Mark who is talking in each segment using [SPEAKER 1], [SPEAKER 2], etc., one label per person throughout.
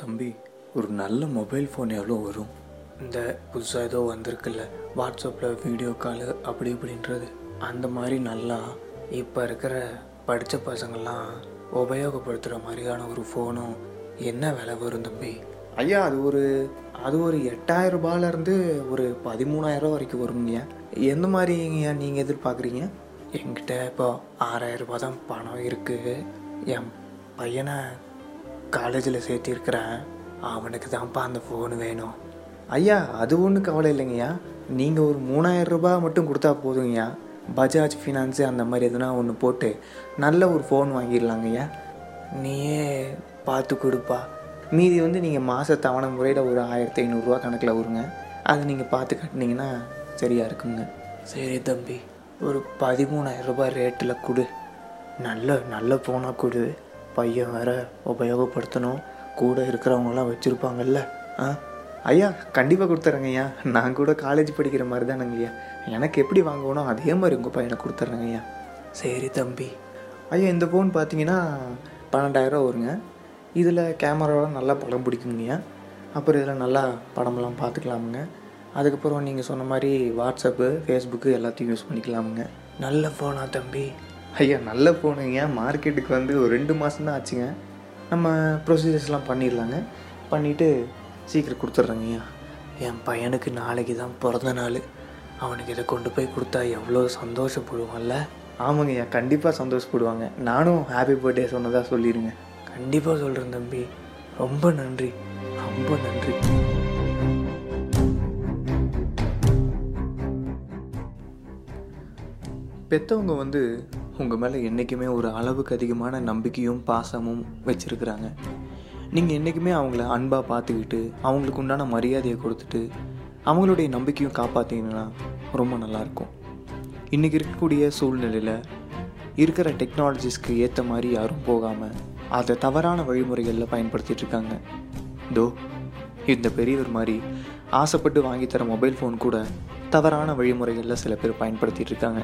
[SPEAKER 1] தம்பி ஒரு நல்ல மொபைல் ஃபோன் எவ்வளோ வரும்? இந்த புதுசாக ஏதோ வந்திருக்குல்ல வாட்ஸ்அப்பில் வீடியோ காலு அப்படி இப்படின்றது. அந்த மாதிரி நல்லா இப்போ இருக்கிற படித்த பசங்கள்லாம் உபயோகப்படுத்துகிற மாதிரியான ஒரு ஃபோனும் என்ன விலை வரும் தம்பி? ஐயா அது ஒரு அது ஒரு எட்டாயிரம் ரூபாயிலேருந்து ஒரு பதிமூணாயிரம் வரைக்கும் வருங்கய்யா எந்த மாதிரிங்கய்யா நீங்கள் எதிர்பார்க்குறீங்க? என்கிட்ட இப்போ ஆறாயிரம் ரூபாய் தான் பணம் இருக்குது என் பையனை காலேஜில் சேர்த்திருக்கிறேன். அவனுக்கு தான்ப்பா அந்த ஃபோனு வேணும். ஐயா அது ஒன்றும் கவலை இல்லைங்கய்யா. நீங்கள் ஒரு மூணாயிரம் ரூபாய் மட்டும் கொடுத்தா போதுங்கய்யா. பஜாஜ் ஃபினான்ஸு அந்த மாதிரி எதுனா ஒன்று போட்டு நல்ல ஒரு ஃபோன் வாங்கிடலாங்கய்யா. நீயே பார்த்து கொடுப்பா. மீதி வந்து நீங்கள் மாத தவணை முறையில் ஒரு ஆயிரத்தி ஐநூறுரூவா கணக்கில் வருங்க அதை நீங்கள் பார்த்து கட்டினீங்கன்னா சரியாக இருக்குங்க. சரி தம்பி ஒரு பதிமூணாயிரம் ரூபாய் ரேட்டில் கொடு. நல்ல நல்ல ஃபோனாக கொடு. பையன் வேற உபயோகப்படுத்தணும். கூட இருக்கிறவங்களாம் வச்சுருப்பாங்கல்ல. ஆ? ஐயா கண்டிப்பாக கொடுத்துட்றேங்க ஐயா. நான் கூட காலேஜ் படிக்கிற மாதிரி தானங்க ஐயா. எனக்கு எப்படி வாங்கணும் அதே மாதிரி உங்கள் பையனை கொடுத்துட்றேங்க ஐயா. சரி தம்பி. ஐயா இந்த ஃபோன் பார்த்தீங்கன்னா பன்னெண்டாயிரம் வருங்க. இதில் கேமராலாம் நல்லா படம் பிடிக்குங்கய்யா அப்புறம் இதில் நல்லா படமெல்லாம் பார்த்துக்கலாமுங்க அதுக்கப்புறம் நீங்கள் சொன்ன மாதிரி வாட்ஸ்அப்பு ஃபேஸ்புக்கு எல்லாத்தையும் யூஸ் பண்ணிக்கலாமுங்க. நல்ல ஃபோனா தம்பி. ஐயா நல்ல ஃபோனுங்க மார்க்கெட்டுக்கு வந்து ஒரு ரெண்டு மாதம் தான் ஆச்சுங்க. நம்ம ப்ரொசீஜர்ஸ்லாம் பண்ணிடலாங்க. பண்ணிவிட்டு சீக்கிரம் கொடுத்துட்றேங்கய்யா என் பையனுக்கு நாளைக்கு தான் பிறந்த நாள். அவனுக்கு இதை கொண்டு போய் கொடுத்தா எவ்வளோ சந்தோஷப்படுவான்ல? ஆமாங்கய்யா கண்டிப்பாக சந்தோஷப்படுவாங்க. நானும் ஹாப்பி பர்த்டே சொன்னதாக சொல்லிடுங்க. கண்டிப்பாக சொல்கிறேன் தம்பி. ரொம்ப நன்றி. ரொம்ப நன்றி. பெற்றவங்க வந்து உங்கள் மேலே என்றைக்குமே ஒரு அளவுக்கு அதிகமான நம்பிக்கையும் பாசமும் வச்சுருக்குறாங்க. நீங்கள் என்றைக்குமே அவங்கள அன்பாக பார்த்துக்கிட்டு அவங்களுக்கு உண்டான மரியாதையை கொடுத்துட்டு அவங்களுடைய நம்பிக்கையும் காப்பாற்றிங்கன்னா ரொம்ப நல்லாயிருக்கும். இன்றைக்கி இருக்கக்கூடிய சூழ்நிலையில் இருக்கிற டெக்னாலஜிஸ்க்கு ஏற்ற மாதிரி யாரும் போகாமல் அதை தவறான வழிமுறைகளில் பயன்படுத்திட்டு இருக்காங்க. தோ இந்த பெரியவர் மாதிரி ஆசைப்பட்டு வாங்கித்தர மொபைல் ஃபோன் கூட தவறான வழிமுறைகளில் சில பேர் பயன்படுத்திட்டு இருக்காங்க.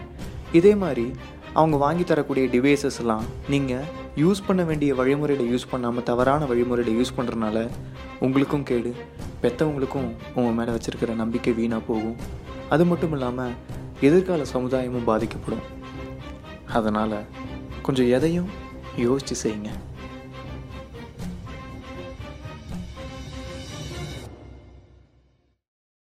[SPEAKER 1] இதே மாதிரி அவங்க வாங்கி தரக்கூடிய டிவைசஸ்லாம் நீங்கள் யூஸ் பண்ண வேண்டிய வழிமுறையில் யூஸ் பண்ணாமல் தவறான வழிமுறையில் யூஸ் பண்ணுறனால உங்களுக்கும் கேடு. பெற்றவங்களுக்கும் உங்கள் மேலே வச்சுருக்கிற நம்பிக்கை வீணாக போகும். அது மட்டும் இல்லாமல் எதிர்கால சமுதாயமும் பாதிக்கப்படும். அதனால் கொஞ்சம் எதையும் யோசித்து செய்யுங்க.